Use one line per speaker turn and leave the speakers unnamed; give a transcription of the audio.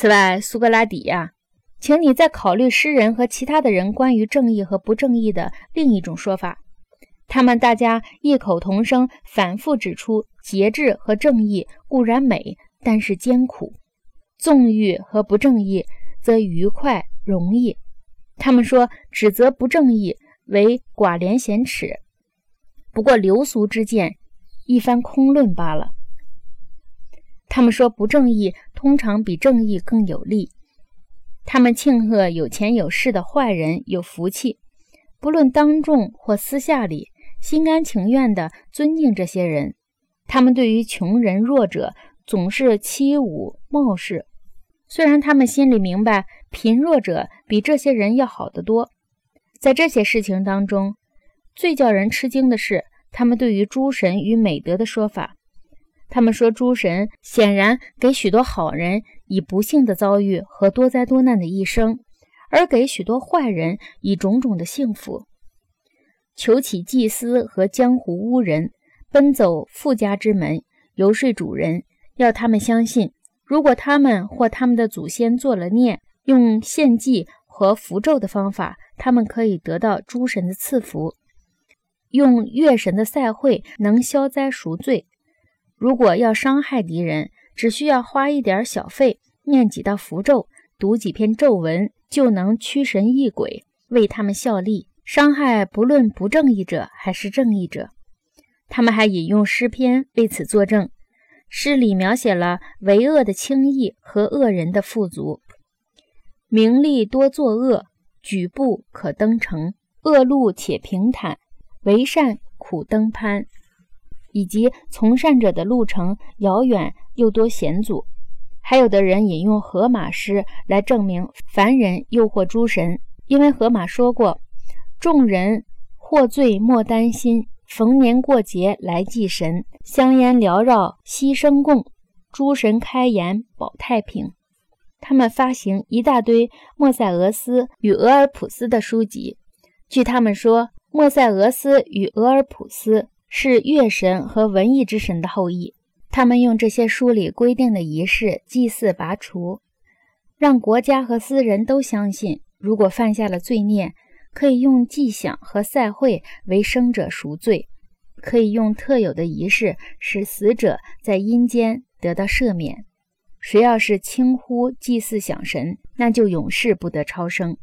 此外，苏格拉底呀，请你再考虑诗人和其他的人关于正义和不正义的另一种说法。他们大家异口同声，反复指出，节制和正义固然美，但是艰苦；纵欲和不正义则愉快容易。他们说，指责不正义为寡廉鲜耻，不过流俗之见，一番空论罢了。他们说，不正义通常比正义更有利。他们庆贺有钱有势的坏人有福气，不论当众或私下里，心甘情愿地尊敬这些人。他们对于穷人弱者总是欺侮冒失。虽然他们心里明白贫弱者比这些人要好得多，在这些事情当中，最叫人吃惊的是他们对于诸神与美德的说法。他们说，诸神显然给许多好人以不幸的遭遇和多灾多难的一生，而给许多坏人以种种的幸福。求起祭司和江湖巫人奔走富家之门，游说主人，要他们相信。如果他们或他们的祖先做了孽，用献祭和符咒的方法，他们可以得到诸神的赐福；用月神的赛会能消灾赎罪。如果要伤害敌人，只需要花一点小费，念几道符咒，读几篇咒文，就能驱神役鬼，为他们效力，伤害不论不正义者还是正义者。他们还引用诗篇为此作证。诗里描写了为恶的轻易和恶人的富足，名利多作恶，举步可登城；恶路且平坦，为善苦登攀。以及从善者的路程遥远又多险阻。还有的人引用荷马诗来证明凡人诱惑诸神，因为荷马说过：“众人获罪莫担心。”逢年过节来祭神，香烟缭绕牺牲供，诸神开颜保太平。他们发行一大堆莫塞俄斯与俄尔普斯的书籍。据他们说，莫塞俄斯与俄尔普斯是月神和文艺之神的后裔。他们用这些书里规定的仪式祭祀拔除，让国家和私人都相信，如果犯下了罪孽。可以用祭享和赛会为生者赎罪，可以用特有的仪式使死者在阴间得到赦免。谁要是轻忽祭祀享神，那就永世不得超生。